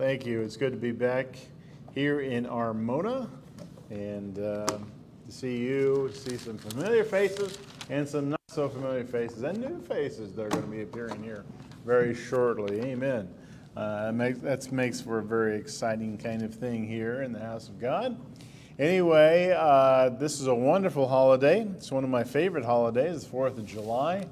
Thank you. It's good to be back here in Armona and uh, to see you, to see some familiar faces and some not so familiar faces and new faces that are going to be appearing here very shortly. Amen. Uh, that makes for a very exciting kind of thing here in the house of God. Anyway, uh, this is a wonderful holiday. It's one of my favorite holidays, the 4th of July.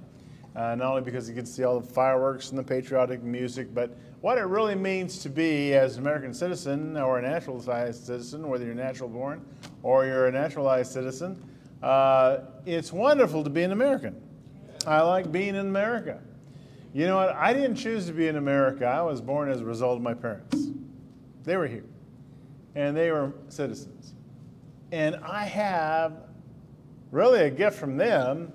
Uh, not only because you get to see all the fireworks and the patriotic music, but what it really means to be as an American citizen or a naturalized citizen, whether you're natural born or you're a naturalized citizen. Uh, it's wonderful to be an American. I like being in America. You know what? I didn't choose to be in America. I was born as a result of my parents. They were here, and they were citizens. And I have really a gift from them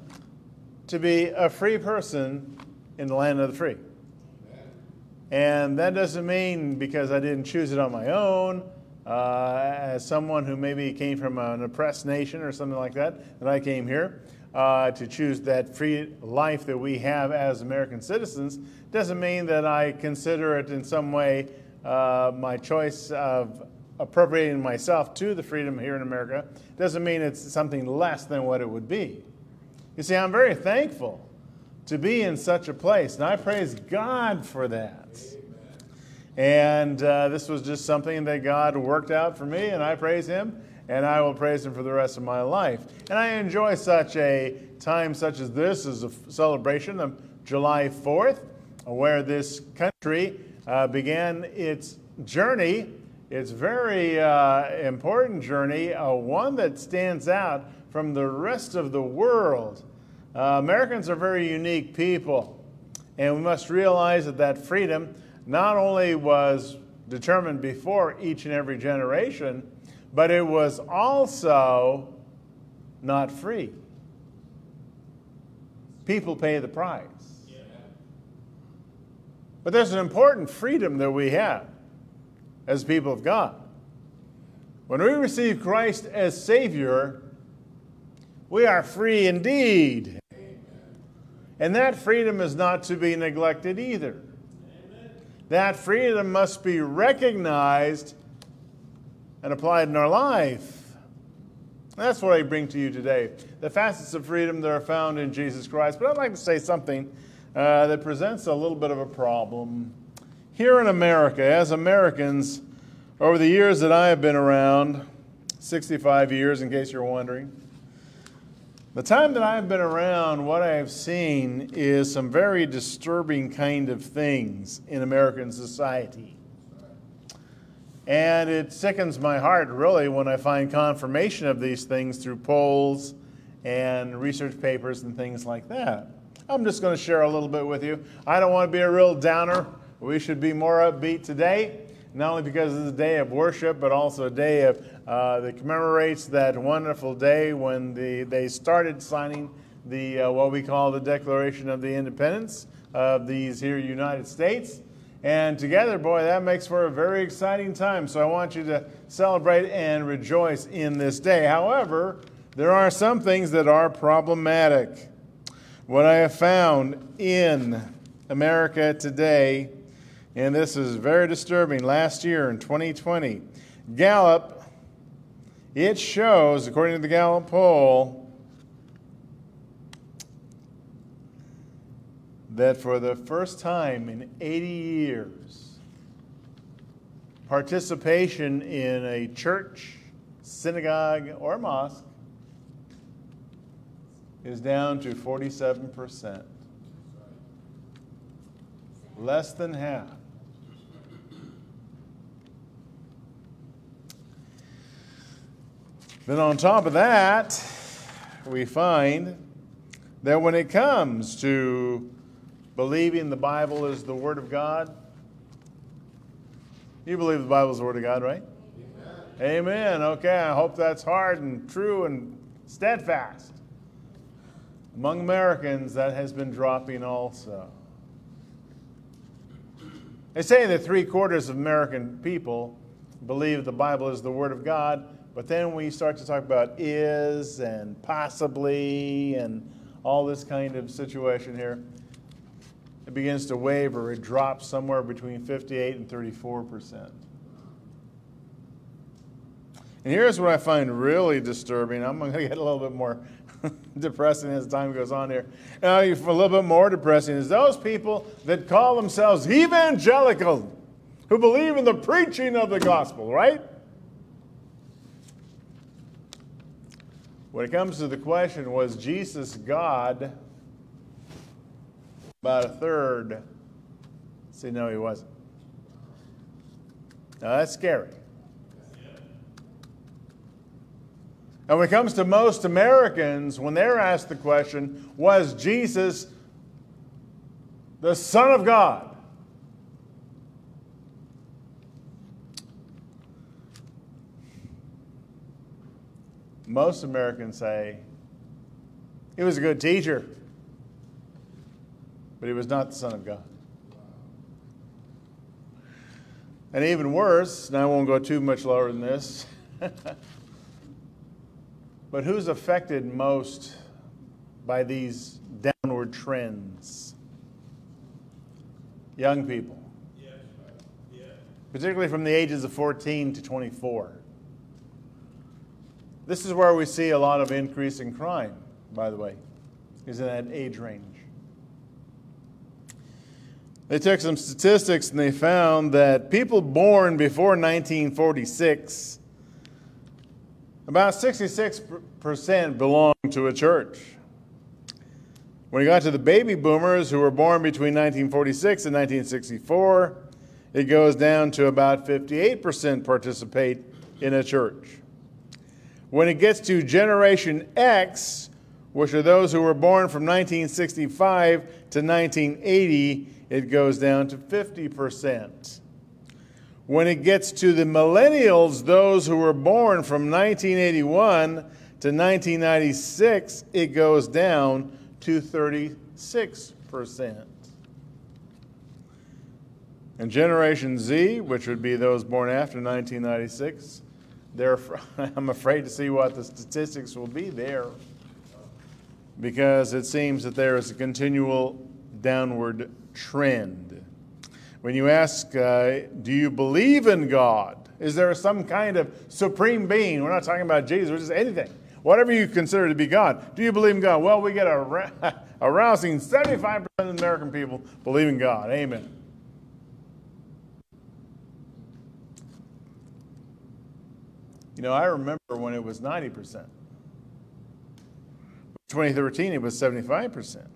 to be a free person in the land of the free. And that doesn't mean because I didn't choose it on my own, uh, as someone who maybe came from an oppressed nation or something like that, that I came here uh, to choose that free life that we have as American citizens, doesn't mean that I consider it in some way uh, my choice of appropriating myself to the freedom here in America. Doesn't mean it's something less than what it would be. You see, I'm very thankful to be in such a place. And I praise God for that. And uh, this was just something that God worked out for me, and I praise Him, and I will praise Him for the rest of my life. And I enjoy such a time such as this as a celebration of July 4th, where this country uh, began its journey, its very uh, important journey, uh, one that stands out from the rest of the world. Uh, Americans are very unique people, and we must realize that that freedom not only was determined before each and every generation, but it was also not free. People pay the price. But there's an important freedom that we have as people of God. When we receive Christ as Savior, we are free indeed. And that freedom is not to be neglected either. That freedom must be recognized and applied in our life. That's what I bring to you today. The facets of freedom that are found in Jesus Christ. But I'd like to say something uh, that presents a little bit of a problem. Here in America, as Americans, over the years that I have been around, 65 years in case you're wondering, the time that I've been around, what I have seen is some very disturbing kind of things in American society. And it sickens my heart, really, when I find confirmation of these things through polls and research papers and things like that. I'm just going to share a little bit with you. I don't want to be a real downer. We should be more upbeat today not only because it's a day of worship, but also a day of uh, that commemorates that wonderful day when the, they started signing the uh, what we call the Declaration of the Independence of these here United States. And together, boy, that makes for a very exciting time. So I want you to celebrate and rejoice in this day. However, there are some things that are problematic. What I have found in America today and this is very disturbing. Last year in 2020, Gallup, it shows, according to the Gallup poll, that for the first time in 80 years, participation in a church, synagogue, or mosque is down to 47%. Less than half. Then, on top of that, we find that when it comes to believing the Bible is the Word of God, you believe the Bible is the Word of God, right? Amen. Amen. Okay, I hope that's hard and true and steadfast. Among Americans, that has been dropping also. They say that three quarters of American people believe the Bible is the Word of God, but then we start to talk about is and possibly and all this kind of situation here, it begins to waver. It drops somewhere between 58 and 34 percent. And here's what I find really disturbing. I'm going to get a little bit more depressing as time goes on here. Uh, a little bit more depressing is those people that call themselves evangelical, who believe in the preaching of the gospel, right? When it comes to the question, was Jesus God? About a third say, no, he wasn't. Now that's scary. And when it comes to most Americans, when they're asked the question, was Jesus the Son of God? Most Americans say he was a good teacher, but he was not the Son of God. And even worse, and I won't go too much lower than this. But who's affected most by these downward trends? Young people. Particularly from the ages of 14 to 24. This is where we see a lot of increase in crime, by the way, is in that age range. They took some statistics and they found that people born before 1946 about 66% belong to a church. When you got to the baby boomers who were born between 1946 and 1964, it goes down to about 58% participate in a church. When it gets to Generation X, which are those who were born from 1965 to 1980, it goes down to 50%. When it gets to the millennials, those who were born from 1981 to 1996, it goes down to 36%. And Generation Z, which would be those born after 1996, I'm afraid to see what the statistics will be there because it seems that there is a continual downward trend. When you ask, uh, do you believe in God? Is there some kind of supreme being? We're not talking about Jesus, or just anything. Whatever you consider to be God. Do you believe in God? Well, we get a, a rousing 75% of the American people believe in God. Amen. You know, I remember when it was 90%. 2013, it was 75%.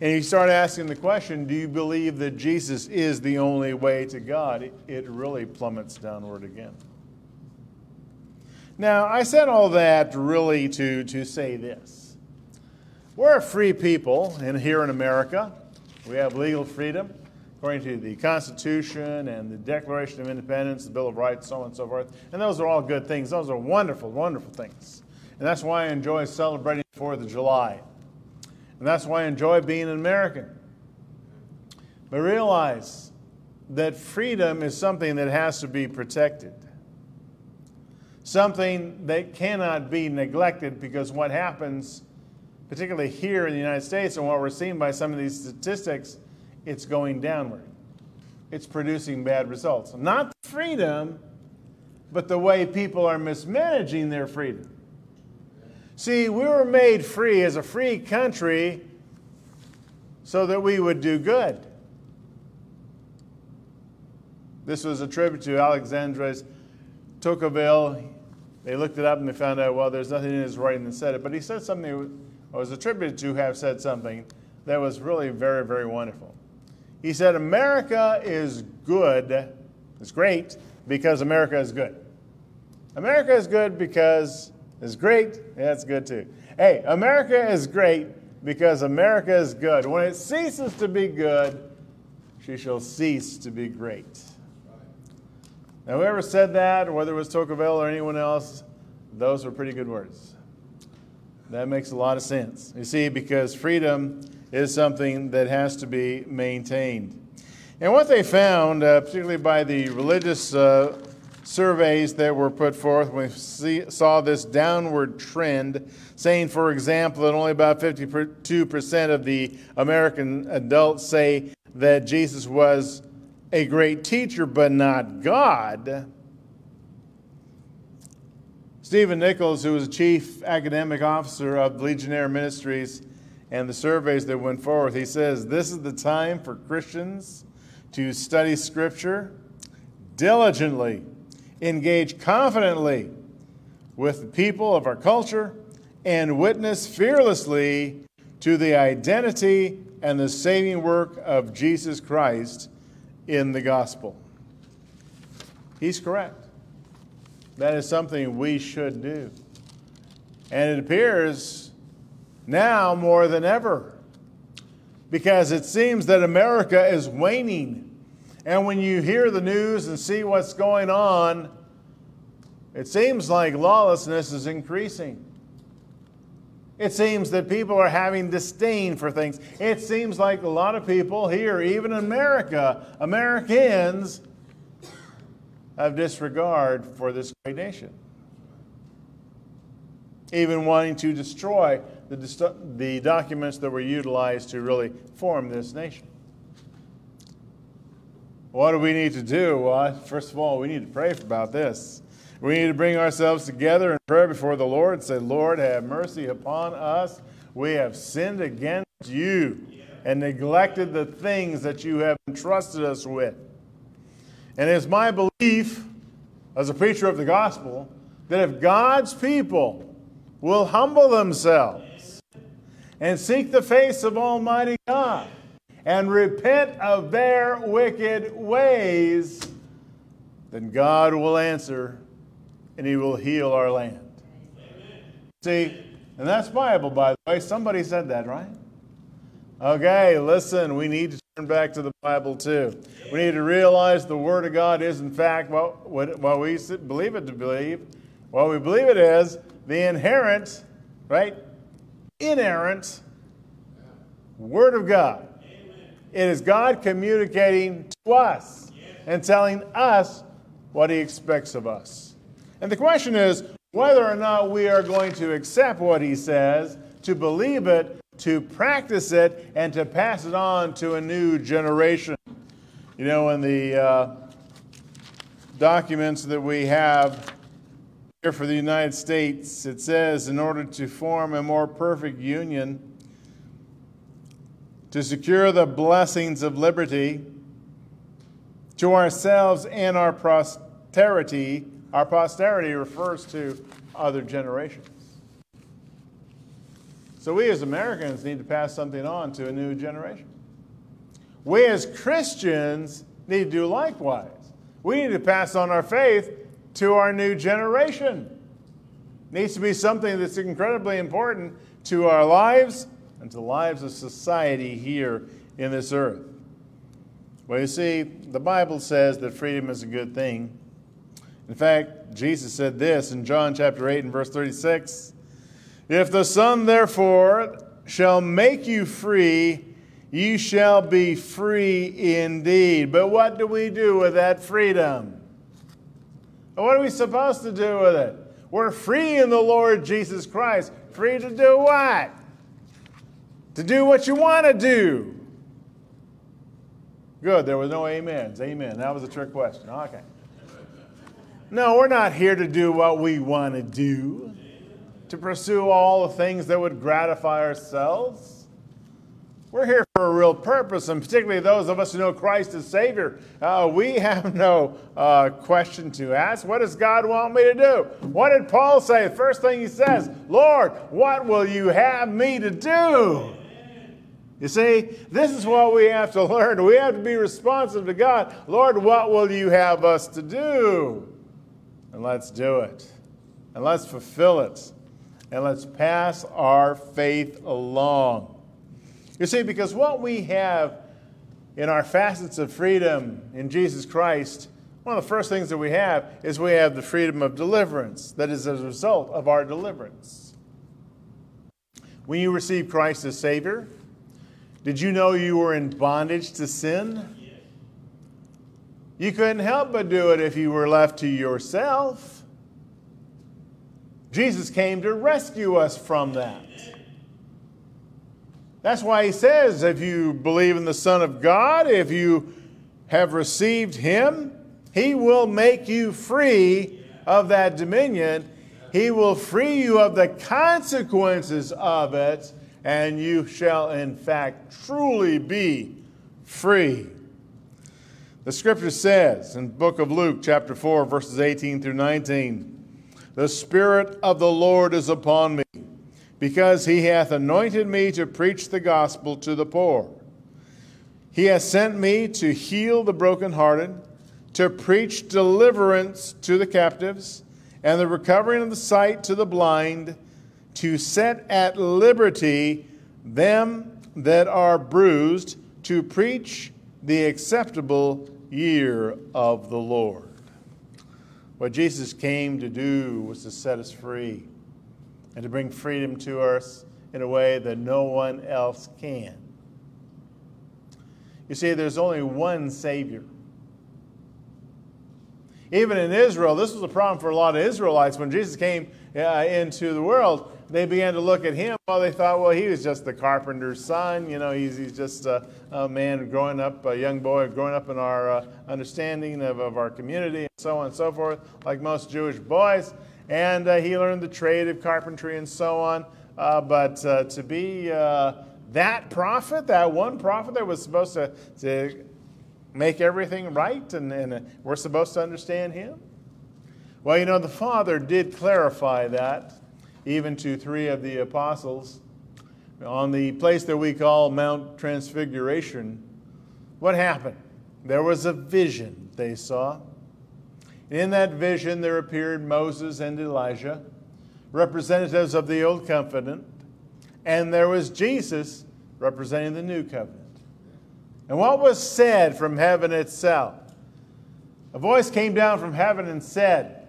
And you start asking the question, do you believe that Jesus is the only way to God? It really plummets downward again. Now, I said all that really to, to say this. We're a free people, and here in America, we have legal freedom according to the Constitution and the Declaration of Independence, the Bill of Rights, so on and so forth. And those are all good things. Those are wonderful, wonderful things. And that's why I enjoy celebrating 4th of July. And that's why I enjoy being an American. But realize that freedom is something that has to be protected, something that cannot be neglected because what happens, particularly here in the United States, and what we're seeing by some of these statistics, it's going downward. It's producing bad results. Not freedom, but the way people are mismanaging their freedom. See, we were made free as a free country so that we would do good. This was attributed to Alexandre Tocqueville. They looked it up and they found out, well, there's nothing in his writing that said it. But he said something, or was attributed to have said something that was really very, very wonderful. He said, America is good, it's great, because America is good. America is good because it's great, that's good too. Hey, America is great because America is good. When it ceases to be good, she shall cease to be great. Now, whoever said that, whether it was Tocqueville or anyone else, those were pretty good words. That makes a lot of sense. You see, because freedom is something that has to be maintained. And what they found, uh, particularly by the religious uh, surveys that were put forth, we see, saw this downward trend, saying, for example, that only about 52% of the American adults say that Jesus was a great teacher, but not God. Stephen Nichols, who was chief academic officer of Ligonier Ministries and the surveys that went forth, he says, This is the time for Christians to study Scripture diligently engage confidently with the people of our culture, and witness fearlessly to the identity and the saving work of Jesus Christ in the gospel. He's correct. That is something we should do. And it appears now more than ever because it seems that America is waning and when you hear the news and see what's going on, it seems like lawlessness is increasing. It seems that people are having disdain for things. It seems like a lot of people here, even in America, Americans, have disregard for this great nation. Even wanting to destroy the, the documents that were utilized to really form this nation. What do we need to do? Well, first of all, we need to pray about this. We need to bring ourselves together in prayer before the Lord and say, Lord, have mercy upon us. We have sinned against you and neglected the things that you have entrusted us with. And it's my belief, as a preacher of the gospel, that if God's people will humble themselves and seek the face of Almighty God, and repent of their wicked ways, then God will answer and he will heal our land. Amen. See, and that's Bible, by the way. Somebody said that, right? Okay, listen, we need to turn back to the Bible too. We need to realize the Word of God is, in fact, what, what, what we believe it to believe. What we believe it is the inherent, right? Inerrant Word of God. It is God communicating to us and telling us what He expects of us. And the question is whether or not we are going to accept what He says, to believe it, to practice it, and to pass it on to a new generation. You know, in the uh, documents that we have for the United States, it says, in order to form a more perfect union, to secure the blessings of liberty to ourselves and our posterity. Our posterity refers to other generations. So we as Americans need to pass something on to a new generation. We as Christians need to do likewise. We need to pass on our faith to our new generation. It needs to be something that's incredibly important to our lives and to the lives of society here in this earth. Well, you see, the Bible says that freedom is a good thing. In fact, Jesus said this in John chapter 8 and verse 36 If the Son, therefore, shall make you free, you shall be free indeed. But what do we do with that freedom? What are we supposed to do with it? We're free in the Lord Jesus Christ. Free to do what? to do what you want to do. Good, there was no amens. Amen. That was a trick question. Okay. No, we're not here to do what we want to do, to pursue all the things that would gratify ourselves. We're here for a real purpose, and particularly those of us who know Christ as Savior. Uh, we have no uh, question to ask. What does God want me to do? What did Paul say? The first thing he says, Lord, what will you have me to do? You see, this is what we have to learn. We have to be responsive to God. Lord, what will you have us to do? And let's do it. And let's fulfill it. And let's pass our faith along. You see, because what we have in our facets of freedom in Jesus Christ, one of the first things that we have is we have the freedom of deliverance. That is as a result of our deliverance. When you receive Christ as Savior, did you know you were in bondage to sin? You couldn't help but do it if you were left to yourself. Jesus came to rescue us from that. That's why he says if you believe in the Son of God, if you have received him, he will make you free of that dominion. He will free you of the consequences of it, and you shall, in fact, truly be free. The scripture says in book of Luke, chapter 4, verses 18 through 19 The Spirit of the Lord is upon me, because he hath anointed me to preach the gospel to the poor. He hath sent me to heal the brokenhearted to preach deliverance to the captives and the recovering of the sight to the blind, to set at liberty them that are bruised, to preach the acceptable year of the Lord. What Jesus came to do was to set us free and to bring freedom to us in a way that no one else can. You see, there's only one Savior. Even in Israel, this was a problem for a lot of Israelites. When Jesus came uh, into the world, they began to look at him. Well, they thought, well, he was just the carpenter's son. You know, he's, he's just a, a man growing up, a young boy growing up in our uh, understanding of, of our community and so on and so forth, like most Jewish boys. And uh, he learned the trade of carpentry and so on. Uh, but uh, to be that prophet, that one prophet that was supposed to, to make everything right and, and we're supposed to understand him? Well, you know, the Father did clarify that even to three of the apostles on the place that we call Mount Transfiguration. What happened? There was a vision they saw. In that vision, there appeared Moses and Elijah, representatives of the Old Covenant, and there was Jesus representing the New Covenant. And what was said from heaven itself? A voice came down from heaven and said,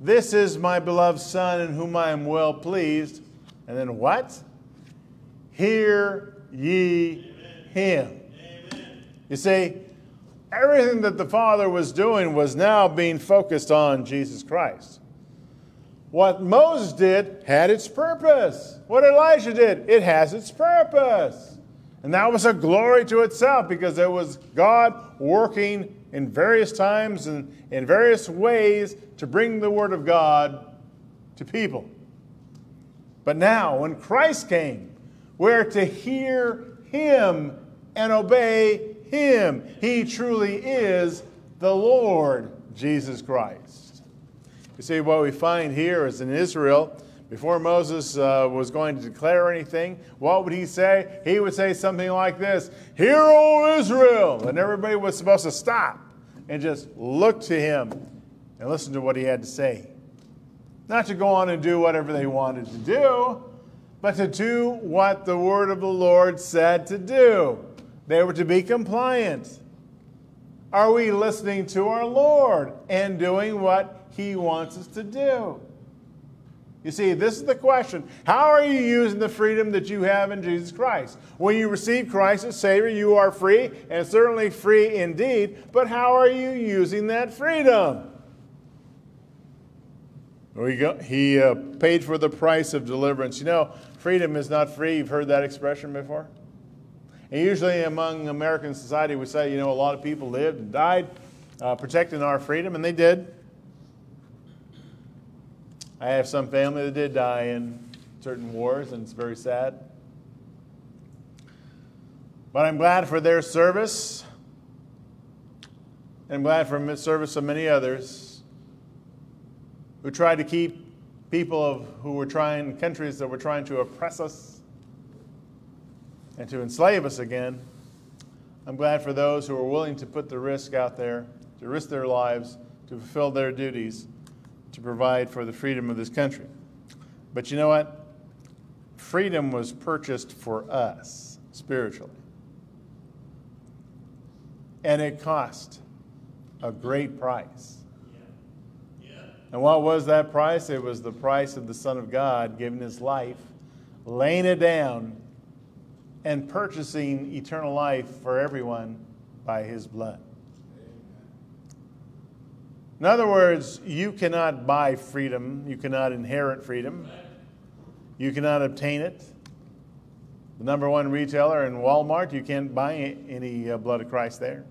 This is my beloved Son in whom I am well pleased. And then what? Hear ye him. Amen. You see, everything that the Father was doing was now being focused on Jesus Christ. What Moses did had its purpose. What Elijah did, it has its purpose. And that was a glory to itself because it was God working in various times and in various ways to bring the Word of God to people. But now, when Christ came, we're to hear Him and obey Him. He truly is the Lord Jesus Christ. You see, what we find here is in Israel, before Moses uh, was going to declare anything, what would he say? He would say something like this Hear, O Israel! And everybody was supposed to stop and just look to him and listen to what he had to say. Not to go on and do whatever they wanted to do, but to do what the word of the Lord said to do. They were to be compliant. Are we listening to our Lord and doing what he wants us to do? You see, this is the question. How are you using the freedom that you have in Jesus Christ? When you receive Christ as Savior, you are free, and certainly free indeed, but how are you using that freedom? Go. He uh, paid for the price of deliverance. You know, freedom is not free. You've heard that expression before? And usually among American society, we say, you know, a lot of people lived and died uh, protecting our freedom, and they did. I have some family that did die in certain wars, and it's very sad. But I'm glad for their service. And I'm glad for the service of many others who tried to keep people of, who were trying, countries that were trying to oppress us and to enslave us again. I'm glad for those who are willing to put the risk out there, to risk their lives, to fulfill their duties to provide for the freedom of this country. But you know what? Freedom was purchased for us spiritually. And it cost a great price. And what was that price? It was the price of the Son of God giving his life, laying it down, and purchasing eternal life for everyone by his blood. In other words, you cannot buy freedom, you cannot inherit freedom, you cannot obtain it. The number one retailer in Walmart, you can't buy any uh, blood of Christ there.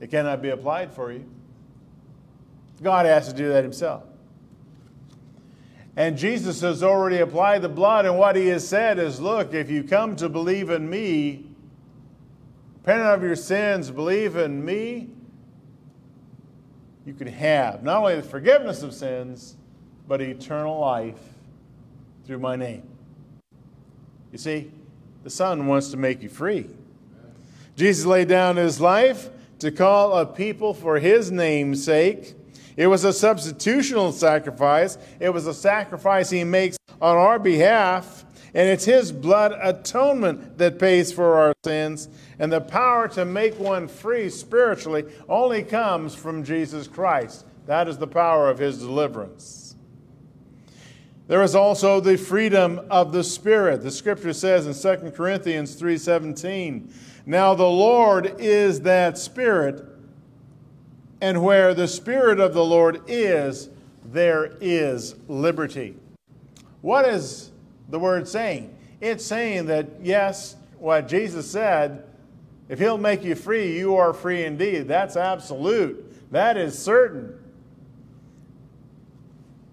It cannot be applied for you. God has to do that himself. And Jesus has already applied the blood, and what he has said is look, if you come to believe in me, repent of your sins, believe in me, you can have not only the forgiveness of sins, but eternal life through my name. You see, the Son wants to make you free. Jesus laid down his life to call a people for his name's sake. It was a substitutional sacrifice, it was a sacrifice he makes on our behalf. And it's his blood atonement that pays for our sins. And the power to make one free spiritually only comes from Jesus Christ. That is the power of his deliverance. There is also the freedom of the spirit. The scripture says in 2 Corinthians 3:17, "Now the Lord is that spirit, and where the spirit of the Lord is, there is liberty." What is the word saying? It's saying that yes, what Jesus said, if he'll make you free, you are free indeed. That's absolute. That is certain.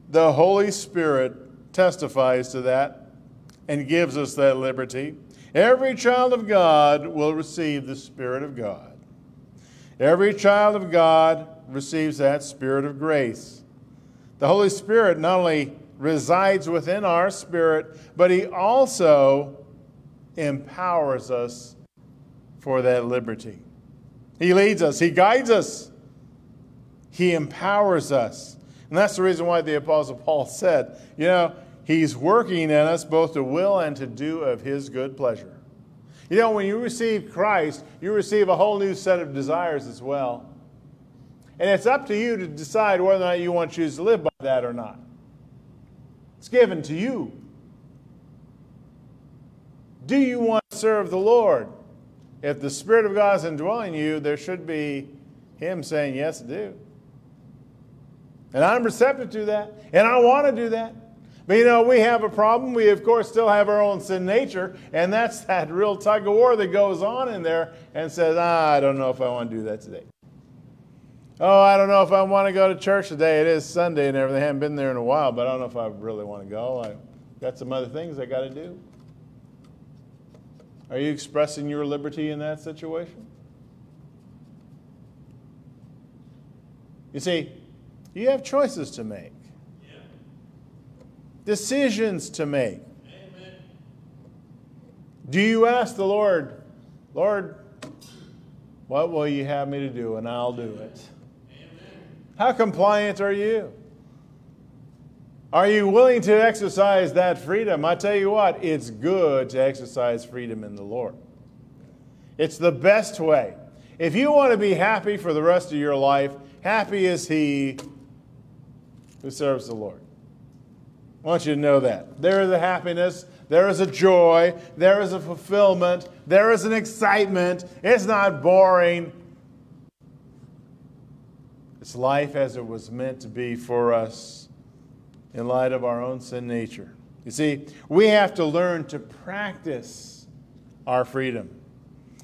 The Holy Spirit testifies to that and gives us that liberty. Every child of God will receive the Spirit of God. Every child of God receives that Spirit of grace. The Holy Spirit not only resides within our spirit, but He also empowers us for that liberty. He leads us, He guides us, He empowers us. And that's the reason why the Apostle Paul said, you know, He's working in us both to will and to do of His good pleasure. You know, when you receive Christ, you receive a whole new set of desires as well. And it's up to you to decide whether or not you want to choose to live by that or not. It's given to you. Do you want to serve the Lord? If the Spirit of God is indwelling you, there should be Him saying, Yes, do. And I'm receptive to that. And I want to do that. But you know, we have a problem. We, of course, still have our own sin nature, and that's that real tug of war that goes on in there and says, ah, I don't know if I want to do that today. Oh, I don't know if I want to go to church today. It is Sunday and everything. I haven't been there in a while, but I don't know if I really want to go. I got some other things I got to do. Are you expressing your liberty in that situation? You see, you have choices to make decisions to make. Amen. Do you ask the Lord, Lord, what will you have me to do? And I'll do it. Amen. How compliant are you? Are you willing to exercise that freedom? I tell you what, it's good to exercise freedom in the Lord. It's the best way. If you want to be happy for the rest of your life, happy is he who serves the Lord. I want you to know that. There is a happiness, there is a joy, there is a fulfillment, there is an excitement. It's not boring. It's life as it was meant to be for us in light of our own sin nature. You see, we have to learn to practice our freedom.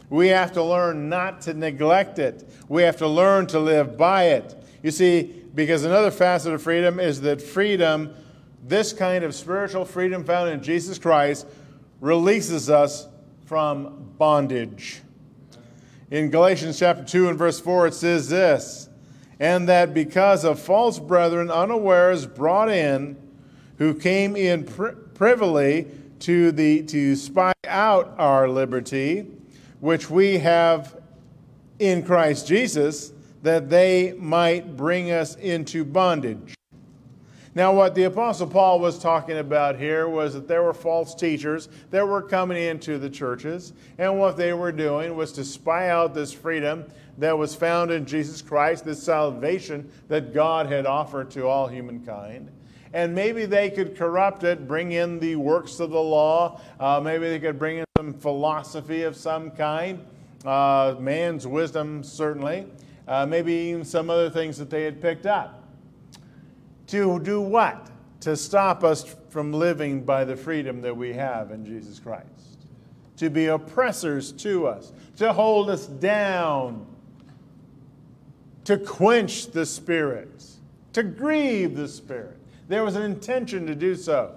We have to learn not to neglect it. We have to learn to live by it. You see, because another facet of freedom is that freedom this kind of spiritual freedom found in Jesus Christ releases us from bondage. In Galatians chapter 2 and verse 4, it says this And that because of false brethren unawares brought in, who came in privily to, the, to spy out our liberty, which we have in Christ Jesus, that they might bring us into bondage. Now, what the Apostle Paul was talking about here was that there were false teachers that were coming into the churches, and what they were doing was to spy out this freedom that was found in Jesus Christ, this salvation that God had offered to all humankind. And maybe they could corrupt it, bring in the works of the law, uh, maybe they could bring in some philosophy of some kind, uh, man's wisdom, certainly. uh, maybe even some other things that they had picked up. To do what? To stop us from living by the freedom that we have in Jesus Christ. To be oppressors to us, to hold us down, to quench the Spirit, to grieve the Spirit. There was an intention to do so.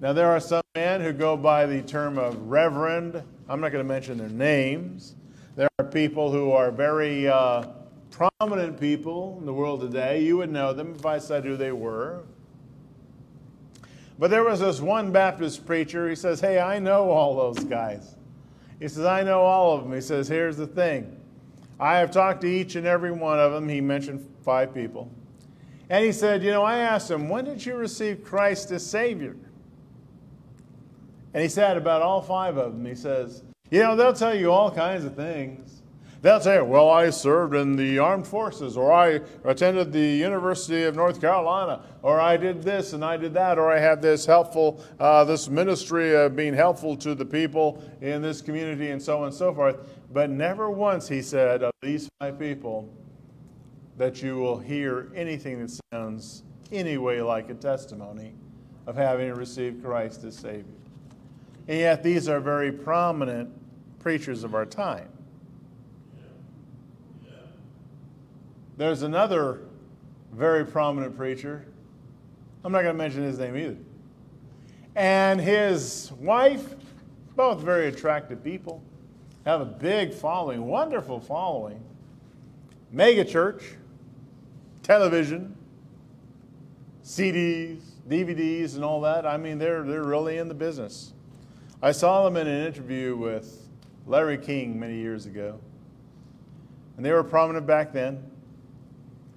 Now, there are some men who go by the term of reverend. I'm not going to mention their names. There are people who are very uh, prominent people in the world today. You would know them if I said who they were. But there was this one Baptist preacher. He says, Hey, I know all those guys. He says, I know all of them. He says, Here's the thing I have talked to each and every one of them. He mentioned five people. And he said, You know, I asked him, When did you receive Christ as Savior? And he said about all five of them, he says, You know, they'll tell you all kinds of things. They'll say, Well, I served in the armed forces, or I attended the University of North Carolina, or I did this and I did that, or I had this helpful, uh, this ministry of being helpful to the people in this community, and so on and so forth. But never once, he said, of these five people, that you will hear anything that sounds any way like a testimony of having received Christ as Savior. And yet, these are very prominent preachers of our time. There's another very prominent preacher. I'm not going to mention his name either. And his wife, both very attractive people, have a big following, wonderful following. Mega church, television, CDs, DVDs, and all that. I mean, they're, they're really in the business. I saw them in an interview with Larry King many years ago, and they were prominent back then.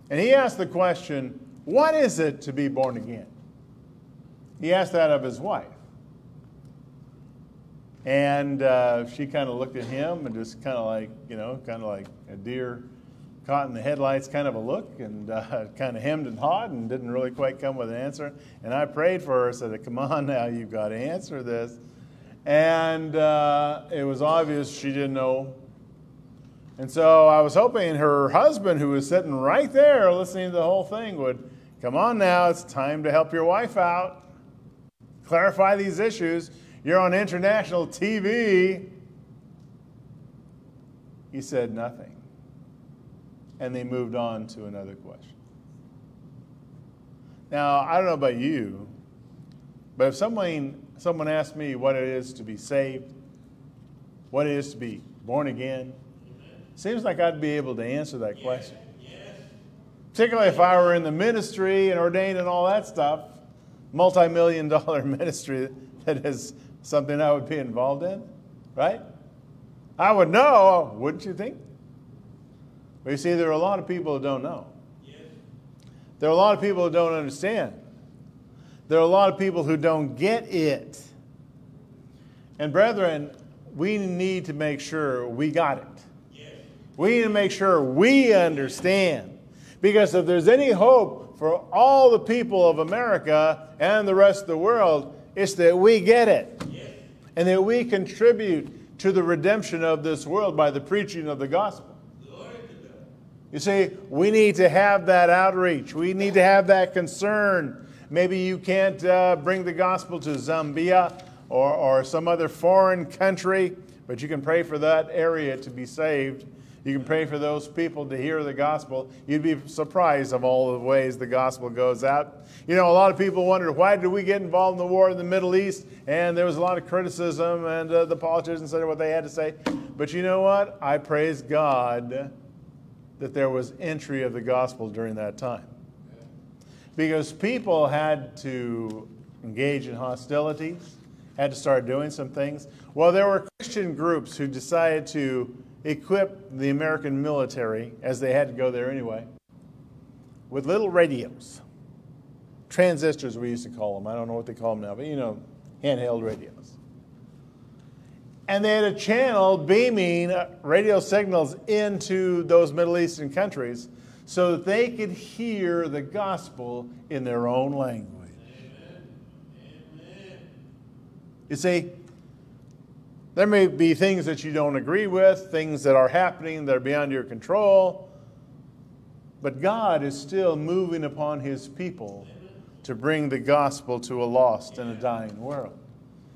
And he asked the question, What is it to be born again? He asked that of his wife. And uh, she kind of looked at him and just kind of like, you know, kind of like a deer caught in the headlights kind of a look and uh, kind of hemmed and hawed and didn't really quite come with an answer. And I prayed for her, said, Come on now, you've got to answer this. And uh, it was obvious she didn't know. And so I was hoping her husband, who was sitting right there listening to the whole thing, would come on now, it's time to help your wife out, clarify these issues. You're on international TV. He said nothing. And they moved on to another question. Now, I don't know about you, but if someone someone asked me what it is to be saved, what it is to be born again, seems like I'd be able to answer that question. Particularly if I were in the ministry and ordained and all that stuff, multi million dollar ministry that is something I would be involved in, right? I would know, wouldn't you think? But you see, there are a lot of people who don't know. There are a lot of people who don't understand. There are a lot of people who don't get it. And brethren, we need to make sure we got it. We need to make sure we understand. Because if there's any hope for all the people of America and the rest of the world, it's that we get it. And that we contribute to the redemption of this world by the preaching of the gospel. You see, we need to have that outreach. We need to have that concern Maybe you can't uh, bring the gospel to Zambia or, or some other foreign country, but you can pray for that area to be saved. You can pray for those people to hear the gospel. You'd be surprised of all the ways the gospel goes out. You know, a lot of people wondered why did we get involved in the war in the Middle East? And there was a lot of criticism, and uh, the politicians said what they had to say. But you know what? I praise God that there was entry of the gospel during that time because people had to engage in hostilities, had to start doing some things. Well, there were Christian groups who decided to equip the American military, as they had to go there anyway, with little radios. Transistors, we used to call them. I don't know what they call them now, but you know, handheld radios. And they had a channel beaming uh, radio signals into those Middle Eastern countries so that they could hear the gospel in their own language. Amen. You see, There may be things that you don't agree with, things that are happening that are beyond your control. But God is still moving upon his people to bring the gospel to a lost and a dying world.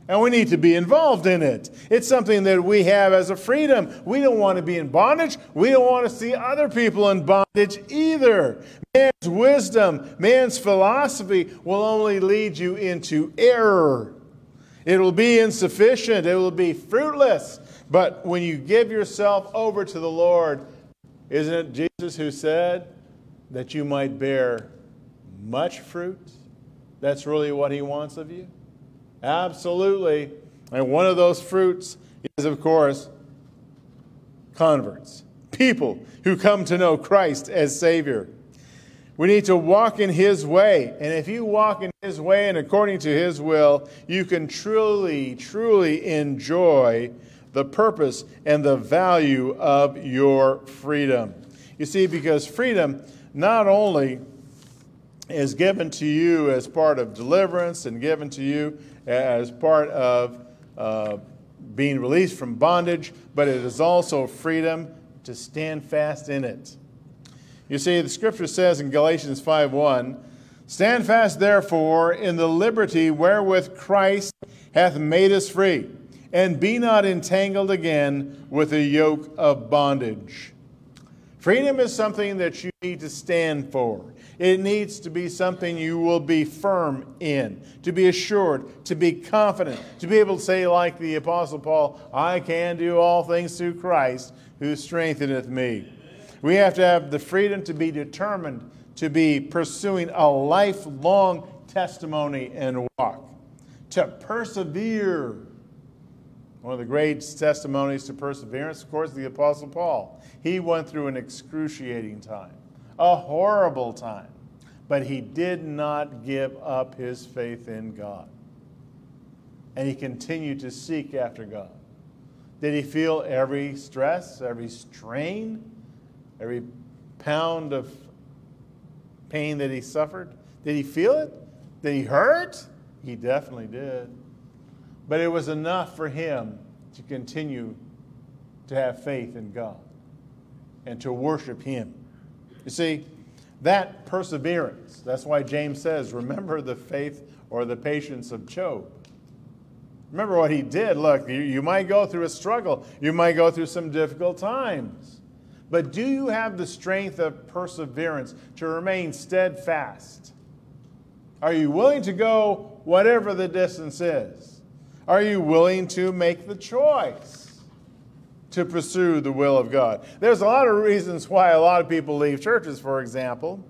And we need to be involved in it. It's something that we have as a freedom. We don't want to be in bondage. We don't want to see other people in bondage either. Man's wisdom, man's philosophy will only lead you into error. It will be insufficient, it will be fruitless. But when you give yourself over to the Lord, isn't it Jesus who said that you might bear much fruit? That's really what he wants of you. Absolutely. And one of those fruits is, of course, converts, people who come to know Christ as Savior. We need to walk in His way. And if you walk in His way and according to His will, you can truly, truly enjoy the purpose and the value of your freedom. You see, because freedom not only is given to you as part of deliverance and given to you as part of uh, being released from bondage, but it is also freedom to stand fast in it. You see, the scripture says in Galatians 5:1, Stand fast, therefore, in the liberty wherewith Christ hath made us free, and be not entangled again with a yoke of bondage. Freedom is something that you need to stand for. It needs to be something you will be firm in, to be assured, to be confident, to be able to say, like the Apostle Paul, I can do all things through Christ who strengtheneth me. We have to have the freedom to be determined to be pursuing a lifelong testimony and walk, to persevere. One of the great testimonies to perseverance, of course, the Apostle Paul. He went through an excruciating time a horrible time. But he did not give up his faith in God. And he continued to seek after God. Did he feel every stress, every strain, every pound of pain that he suffered? Did he feel it? Did he hurt? He definitely did. But it was enough for him to continue to have faith in God and to worship him. You see, that perseverance, that's why James says, remember the faith or the patience of Job. Remember what he did. Look, you, you might go through a struggle, you might go through some difficult times. But do you have the strength of perseverance to remain steadfast? Are you willing to go whatever the distance is? Are you willing to make the choice? to pursue the will of God. There's a lot of reasons why a lot of people leave churches, for example.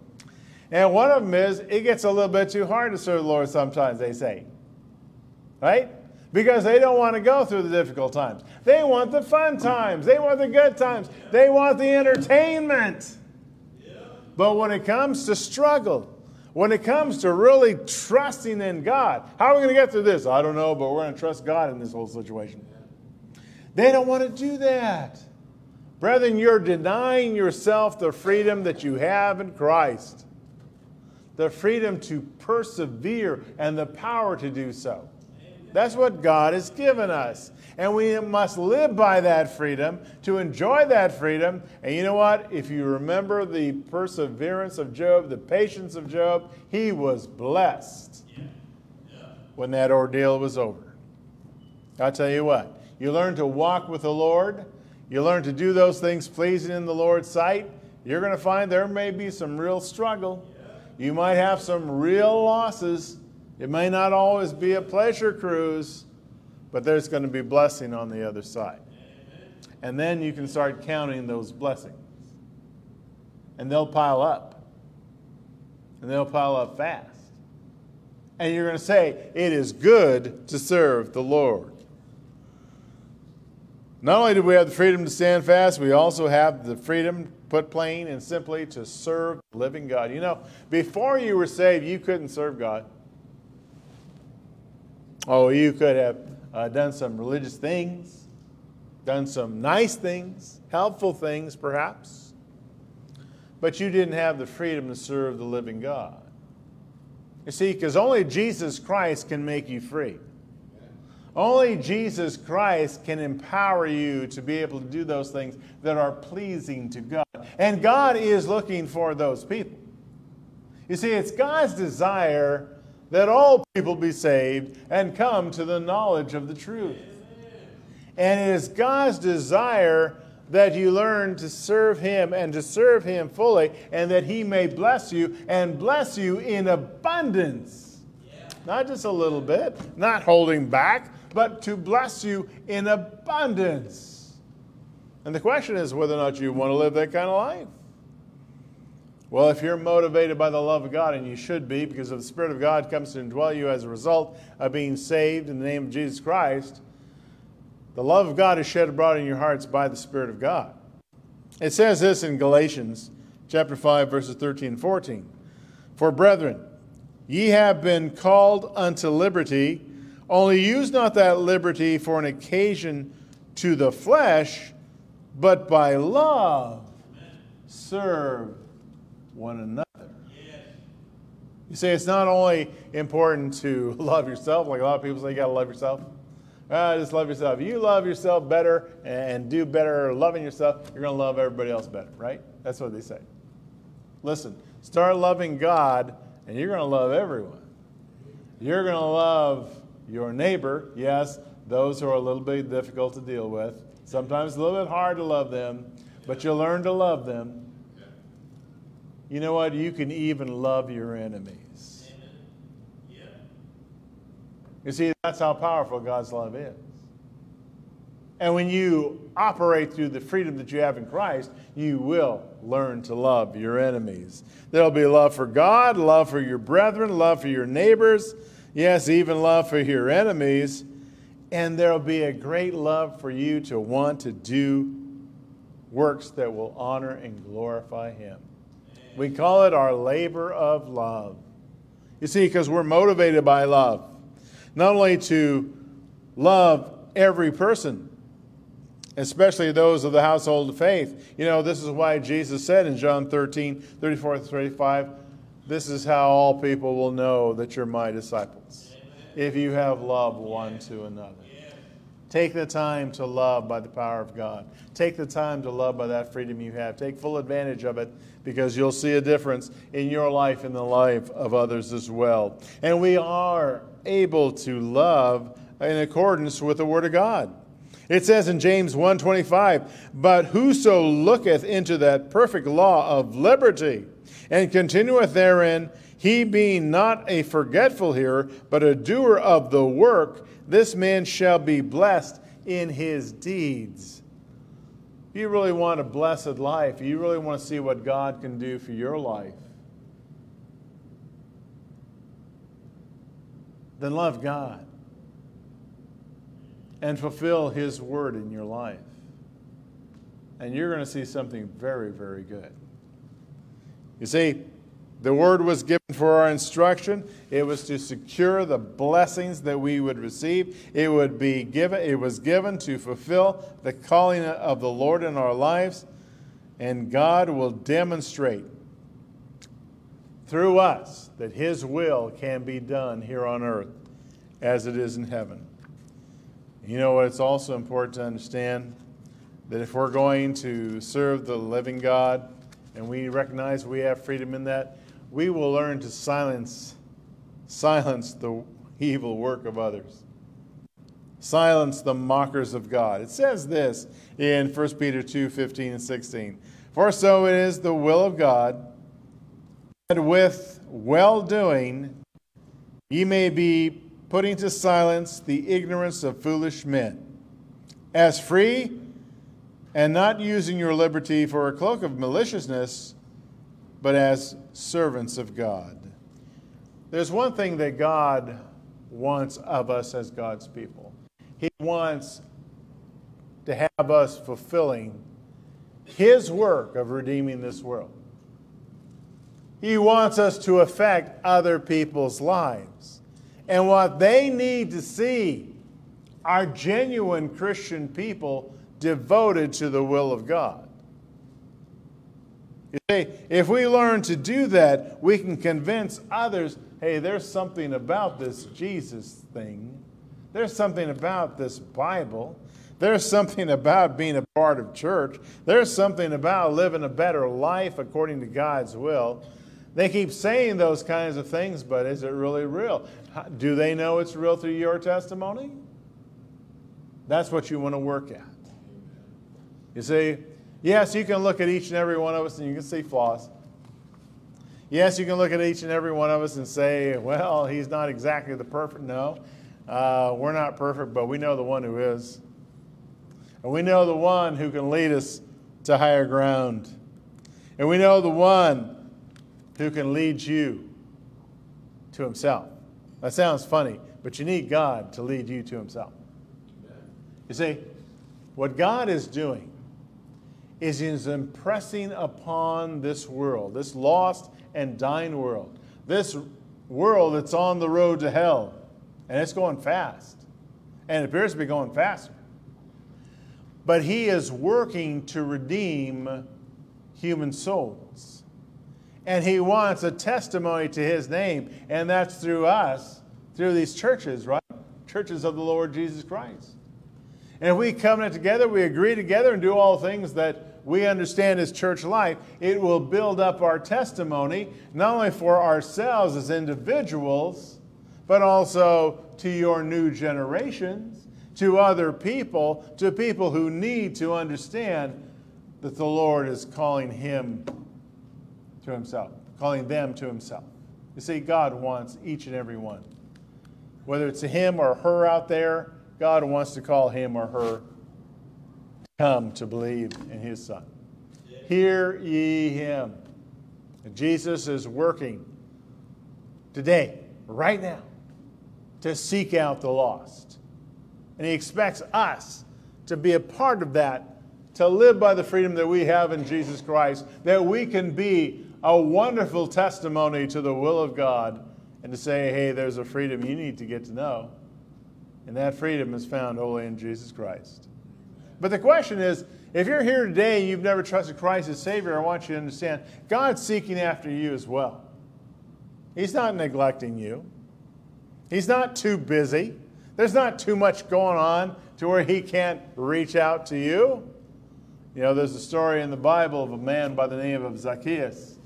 And one of them is it gets a little bit too hard to serve the Lord sometimes, they say. Right? Because they don't want to go through the difficult times. They want the fun times. They want the good times. They want the entertainment. But when it comes to struggle, when it comes to really trusting in God, how are we going to get through this? I don't know, but we're going to trust God in this whole situation. They don't want to do that. Brethren, you're denying yourself the freedom that you have in Christ, the freedom to persevere and the power to do so. That's what God has given us. And we must live by that freedom to enjoy that freedom. And you know what? If you remember the perseverance of Job, the patience of Job, he was blessed when that ordeal was over. I'll tell you what, you learn to walk with the Lord, you learn to do those things pleasing in the Lord's sight, you're going to find there may be some real struggle. You might have some real losses. It may not always be a pleasure cruise, but there's going to be blessing on the other side. And then you can start counting those blessings. And they'll pile up. And they'll pile up fast. And you're going to say, It is good to serve the Lord. Not only do we have the freedom to stand fast, we also have the freedom, put plain and simply, to serve living God. You know, before you were saved, you couldn't serve God. Oh, you could have uh, done some religious things, done some nice things, helpful things, perhaps, but you didn't have the freedom to serve the living God. You see, because only Jesus Christ can make you free. Only Jesus Christ can empower you to be able to do those things that are pleasing to God. And God is looking for those people. You see, it's God's desire that all people be saved and come to the knowledge of the truth. And it is God's desire that you learn to serve Him and to serve Him fully, and that He may bless you and bless you in abundance. Not just a little bit, not holding back, but to bless you in abundance. And the question is whether or not you want to live that kind of life. Well, if you're motivated by the love of God, and you should be, because the Spirit of God comes to indwell you as a result of being saved in the name of Jesus Christ, the love of God is shed abroad in your hearts by the Spirit of God. It says this in Galatians chapter 5, verses 13 and 14. For brethren, ye have been called unto liberty, only use not that liberty for an occasion to the flesh, but by love serve one another. You say it's not only important to love yourself, like a lot of people say you got to love yourself. Ah, just love yourself. You love yourself better and do better loving yourself, you're going to love everybody else better, right? That's what they say. Listen, start loving God, and you're going to love everyone. You're going to love your neighbor, yes, those who are a little bit difficult to deal with. Sometimes a little bit hard to love them, but you'll learn to love them. You know what? You can even love your enemies. You see, that's how powerful God's love is. And when you operate through the freedom that you have in Christ, you will learn to love your enemies. There'll be love for God, love for your brethren, love for your neighbors, yes, even love for your enemies. And there'll be a great love for you to want to do works that will honor and glorify Him. We call it our labor of love. You see, because we're motivated by love not only to love every person, especially those of the household of faith. You know, this is why Jesus said in John 13, 34 35, this is how all people will know that you're my disciples, if you have love one to another. Take the time to love by the power of God. Take the time to love by that freedom you have. Take full advantage of it because you'll see a difference in your life and the life of others as well. And we are able to love in accordance with the word of God. It says in James 1:25, "But whoso looketh into that perfect law of liberty and continueth therein, he being not a forgetful hearer, but a doer of the work, this man shall be blessed in his deeds." If you really want a blessed life, you really want to see what God can do for your life, then love God and fulfill His word in your life. And you're going to see something very, very good. You see, the word was given for our instruction. It was to secure the blessings that we would receive. It would be given, it was given to fulfill the calling of the Lord in our lives. And God will demonstrate through us that His will can be done here on earth as it is in heaven. You know what? It's also important to understand that if we're going to serve the living God and we recognize we have freedom in that, we will learn to silence silence the evil work of others. Silence the mockers of God. It says this in 1 Peter 2 15 and 16. For so it is the will of God and with well doing ye may be putting to silence the ignorance of foolish men. As free and not using your liberty for a cloak of maliciousness, but as servants of God. There's one thing that God wants of us as God's people. He wants to have us fulfilling His work of redeeming this world. He wants us to affect other people's lives. And what they need to see are genuine Christian people devoted to the will of God. You see, if we learn to do that, we can convince others hey, there's something about this Jesus thing There's something about this Bible. There's something about being a part of church. There's something about living a better life according to God's will. They keep saying those kinds of things, but is it really real? Do they know it's real through your testimony? That's what you want to work at. You see, yes, you can look at each and every one of us and you can see flaws. Yes, you can look at each and every one of us and say, well, he's not exactly the perfect. No, uh, we're not perfect, but we know the one who is. And we know the one who can lead us to higher ground. And we know the one who can lead you to himself. That sounds funny, but you need God to lead you to himself. You see, what God is doing is He's impressing upon this world, this lost and dying world, this world that's on the road to hell, and it's going fast, and it appears to be going faster. But He is working to redeem human souls. And He wants a testimony to His name, and that's through us, through these churches, right? Churches of the Lord Jesus Christ. And if we covenant together, we agree together and do all things that we understand as church life, it will build up our testimony, not only for ourselves as individuals, but also to your new generations, to other people, to people who need to understand that the Lord is calling him to himself, calling them to himself. You see, God wants each and every one. Whether it's him or her out there, God wants to call him or her come to believe in his Son. Hear ye him. Jesus is working today, right now, to seek out the lost. And he expects us to be a part of that, to live by the freedom that we have in Jesus Christ, that we can be a wonderful testimony to the will of God and to say, hey, there's a freedom you need to get to know. And that freedom is found only in Jesus Christ. But the question is if you're here today and you've never trusted Christ as Savior, I want you to understand God's seeking after you as well. He's not neglecting you, He's not too busy. There's not too much going on to where He can't reach out to you. You know, there's a story in the Bible of a man by the name of Zacchaeus.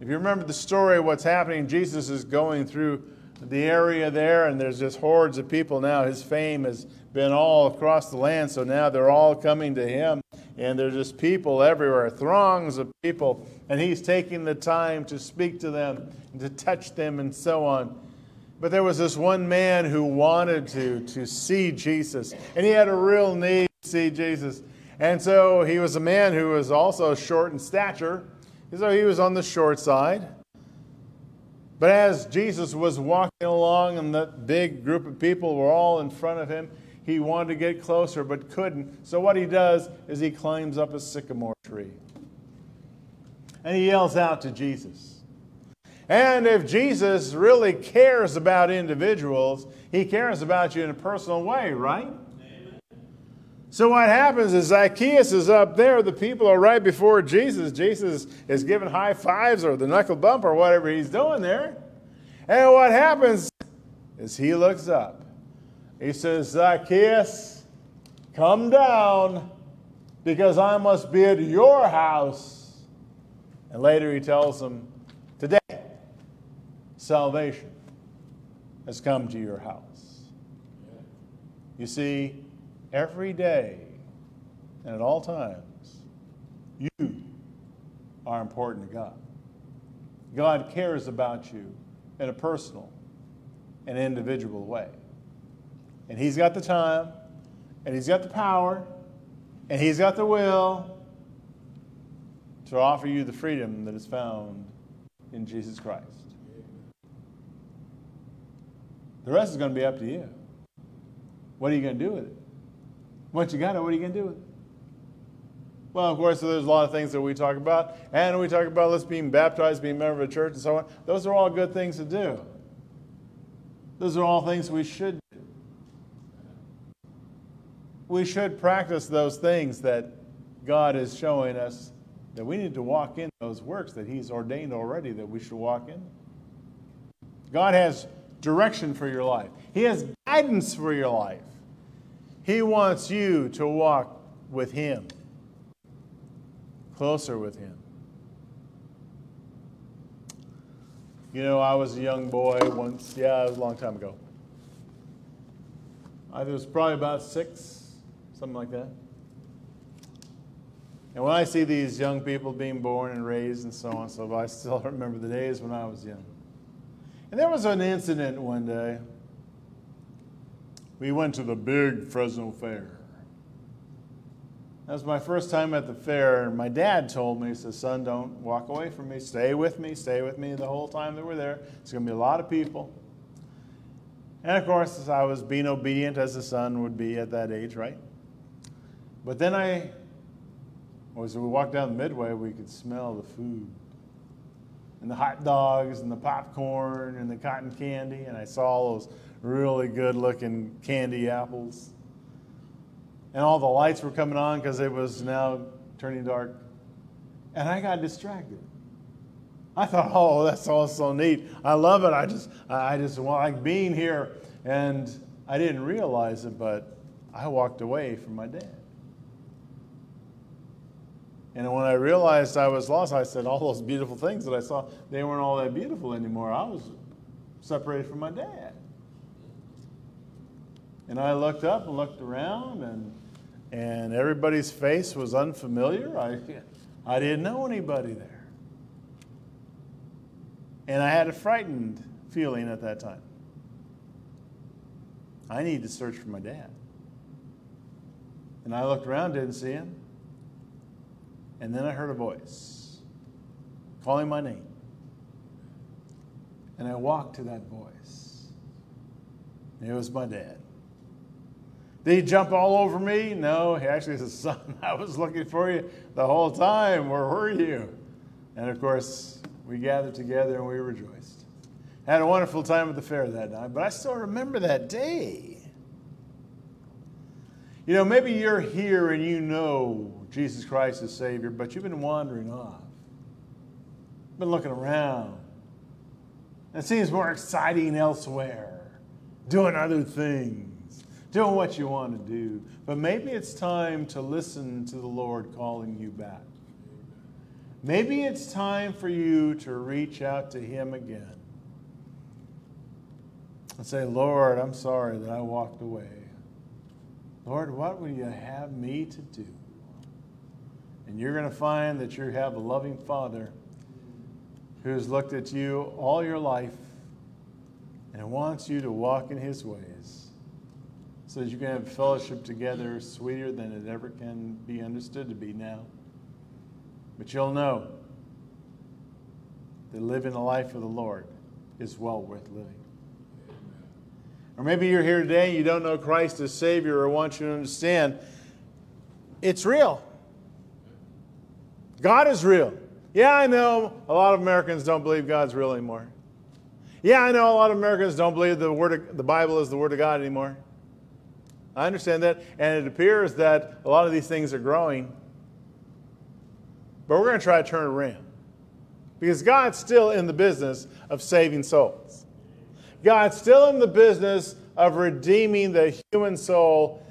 If you remember the story of what's happening, Jesus is going through the area there, and there's just hordes of people now. His fame has been all across the land, so now they're all coming to him, and there's just people everywhere, throngs of people, and he's taking the time to speak to them, and to touch them, and so on. But there was this one man who wanted to, to see Jesus, and he had a real need to see Jesus. And so he was a man who was also short in stature, so he was on the short side. But as Jesus was walking along and that big group of people were all in front of him, he wanted to get closer but couldn't. So what he does is he climbs up a sycamore tree. And he yells out to Jesus. And if Jesus really cares about individuals, he cares about you in a personal way, right? So what happens is Zacchaeus is up there, the people are right before Jesus. Jesus is giving high fives or the knuckle bump or whatever he's doing there. And what happens is he looks up. He says, Zacchaeus, come down because I must be at your house. And later he tells him, Today, salvation has come to your house. You see, every day and at all times, you are important to God. God cares about you in a personal and individual way. And He's got the time, and He's got the power, and He's got the will to offer you the freedom that is found in Jesus Christ. The rest is going to be up to you. What are you going to do with it? Once you got it, what are you going to do with it? Well, of course, there's a lot of things that we talk about, and we talk about let's being baptized, being a member of a church, and so on. Those are all good things to do. Those are all things we should do. We should practice those things that God is showing us that we need to walk in those works that He's ordained already that we should walk in. God has direction for your life, He has guidance for your life. He wants you to walk with Him, closer with Him. You know, I was a young boy once, yeah, it was a long time ago. I was probably about six, something like that. And when I see these young people being born and raised and so on, so I still remember the days when I was young. And there was an incident one day. We went to the big Fresno Fair. That was my first time at the fair, and my dad told me, he said, Son, don't walk away from me. Stay with me. Stay with me the whole time that we're there. It's going to be a lot of people. And of course, I was being obedient as a son would be at that age, right? But then I, as we walked down the midway, we could smell the food and the hot dogs and the popcorn and the cotton candy. And I saw all those really good looking candy apples. And all the lights were coming on because it was now turning dark. And I got distracted. I thought, oh, that's all so neat. I love it. I just, I just like being here. And I didn't realize it, but I walked away from my dad. And when I realized I was lost, I said, all those beautiful things that I saw, they weren't all that beautiful anymore. I was separated from my dad. And I looked up and looked around, and, and everybody's face was unfamiliar. I, I didn't know anybody there. And I had a frightened feeling at that time. I need to search for my dad. And I looked around, didn't see him. And then I heard a voice calling my name. And I walked to that voice. It was my dad. Did he jump all over me? No, he actually said, Son, I was looking for you the whole time. Where were you? And of course, we gathered together and we rejoiced. Had a wonderful time at the fair that night, but I still remember that day. You know, maybe you're here and you know Jesus Christ is Savior, but you've been wandering off. Been looking around. It seems more exciting elsewhere, doing other things, doing what you want to do. But maybe it's time to listen to the Lord calling you back. Maybe it's time for you to reach out to Him again and say, Lord, I'm sorry that I walked away. Lord, what will you have me to do? And you're going to find that you have a loving Father who's looked at you all your life and wants you to walk in His ways so that you can have fellowship together sweeter than it ever can be understood to be now. But you'll know that living the life of the Lord is well worth living. Or maybe you're here today and you don't know Christ as Savior or want you to understand it's real. God is real. Yeah, I know a lot of Americans don't believe God's real anymore. Yeah, I know a lot of Americans don't believe the word of, the Bible is the Word of God anymore. I understand that, and it appears that a lot of these things are growing. But we're going to try to turn it around. Because God's still in the business of saving souls. God's still in the business of redeeming the human soul,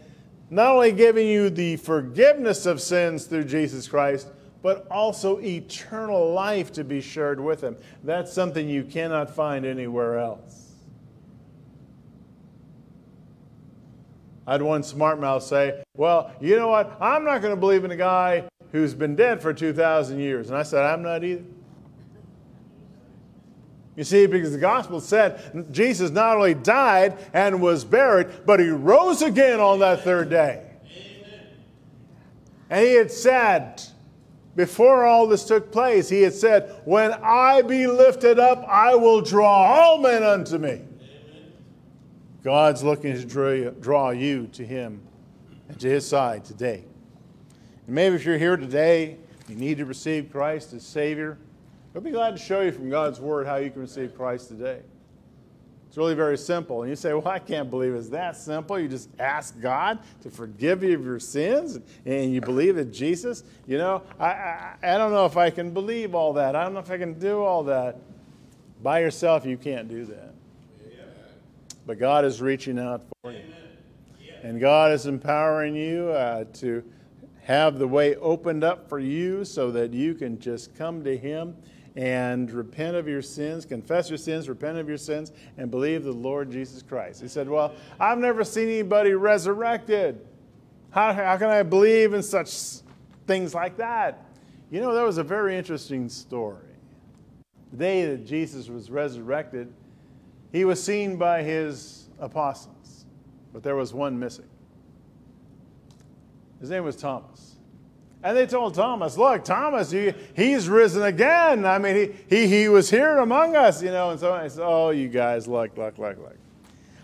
not only giving you the forgiveness of sins through Jesus Christ, but also eternal life to be shared with Him. That's something you cannot find anywhere else. I had one smart mouth say, Well, you know what? I'm not going to believe in a guy who's been dead for 2,000 years. And I said, I'm not either. You see, because the gospel said Jesus not only died and was buried, but he rose again on that third day. Amen. And he had said, before all this took place, he had said, When I be lifted up, I will draw all men unto me. God's looking to draw you, to him and to his side today. And maybe if you're here today, you need to receive Christ as Savior, we'll be glad to show you from God's Word how you can receive Christ today. It's really very simple. And you say, Well, I can't believe it's that simple. You just ask God to forgive you of your sins and you believe that Jesus, you know, I, I, I don't know if I can believe all that. I don't know if I can do all that. By yourself, you can't do that. But God is reaching out for you. And God is empowering you uh, to have the way opened up for you so that you can just come to Him and repent of your sins, confess your sins, repent of your sins, and believe the Lord Jesus Christ. He said, Well, I've never seen anybody resurrected. How, how can I believe in such things like that? You know, that was a very interesting story. The day that Jesus was resurrected, he was seen by his apostles, but there was one missing. His name was Thomas. And they told Thomas, Look, Thomas, he, he's risen again. I mean, he, he, he was here among us, you know. And so I said, Oh, you guys, look, look, look, look.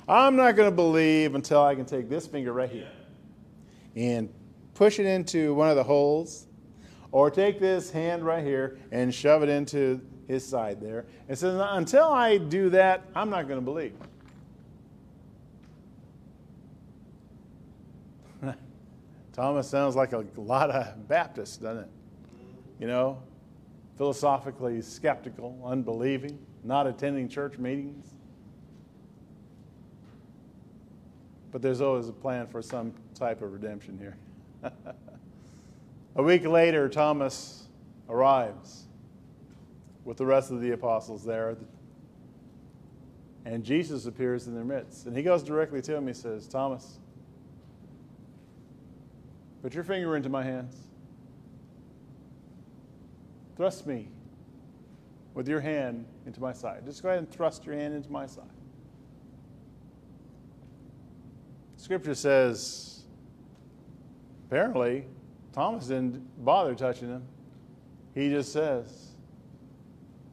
I'm not going to believe until I can take this finger right here and push it into one of the holes, or take this hand right here and shove it into his side there. And says, Until I do that, I'm not going to believe. Thomas sounds like a lot of Baptists, doesn't it? You know, philosophically skeptical, unbelieving, not attending church meetings. But there's always a plan for some type of redemption here. a week later, Thomas arrives with the rest of the apostles there. And Jesus appears in their midst. And he goes directly to him. He says, Thomas, Put your finger into my hands. Thrust me with your hand into my side. Just go ahead and thrust your hand into my side. Scripture says, apparently, Thomas didn't bother touching him. He just says,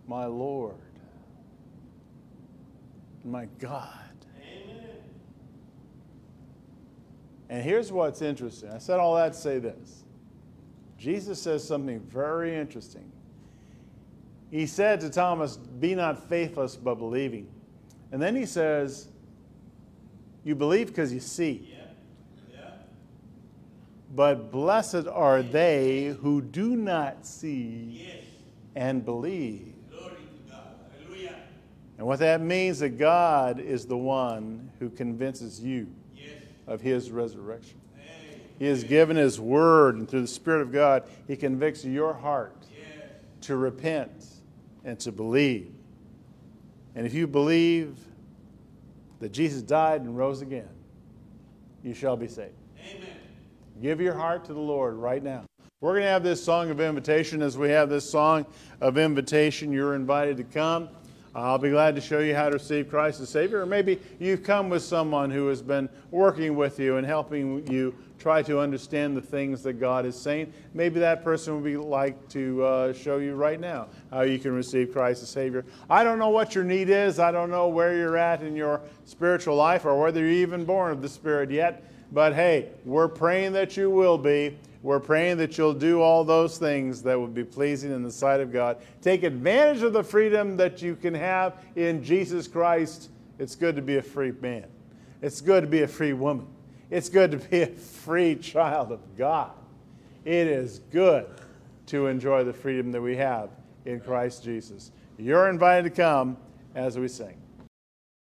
My Lord, my God. Amen. And here's what's interesting. I said all that to say this. Jesus says something very interesting. He said to Thomas, Be not faithless, but believing. And then he says, You believe because you see. Yeah. Yeah. But blessed are they who do not see yes. and believe. And what that means is that God is the one who convinces you of his resurrection. He has given his word, and through the Spirit of God, he convicts your heart to repent and to believe. And if you believe that Jesus died and rose again, you shall be saved. Amen. Give your heart to the Lord right now. We're going to have this song of invitation. As we have this song of invitation, you're invited to come. I'll be glad to show you how to receive Christ as Savior. Or maybe you've come with someone who has been working with you and helping you try to understand the things that God is saying. Maybe that person would be like to uh, show you right now how you can receive Christ as Savior. I don't know what your need is. I don't know where you're at in your spiritual life or whether you're even born of the Spirit yet. But hey, we're praying that you will be. We're praying that you'll do all those things that would be pleasing in the sight of God. Take advantage of the freedom that you can have in Jesus Christ. It's good to be a free man, it's good to be a free woman, it's good to be a free child of God. It is good to enjoy the freedom that we have in Christ Jesus. You're invited to come as we sing.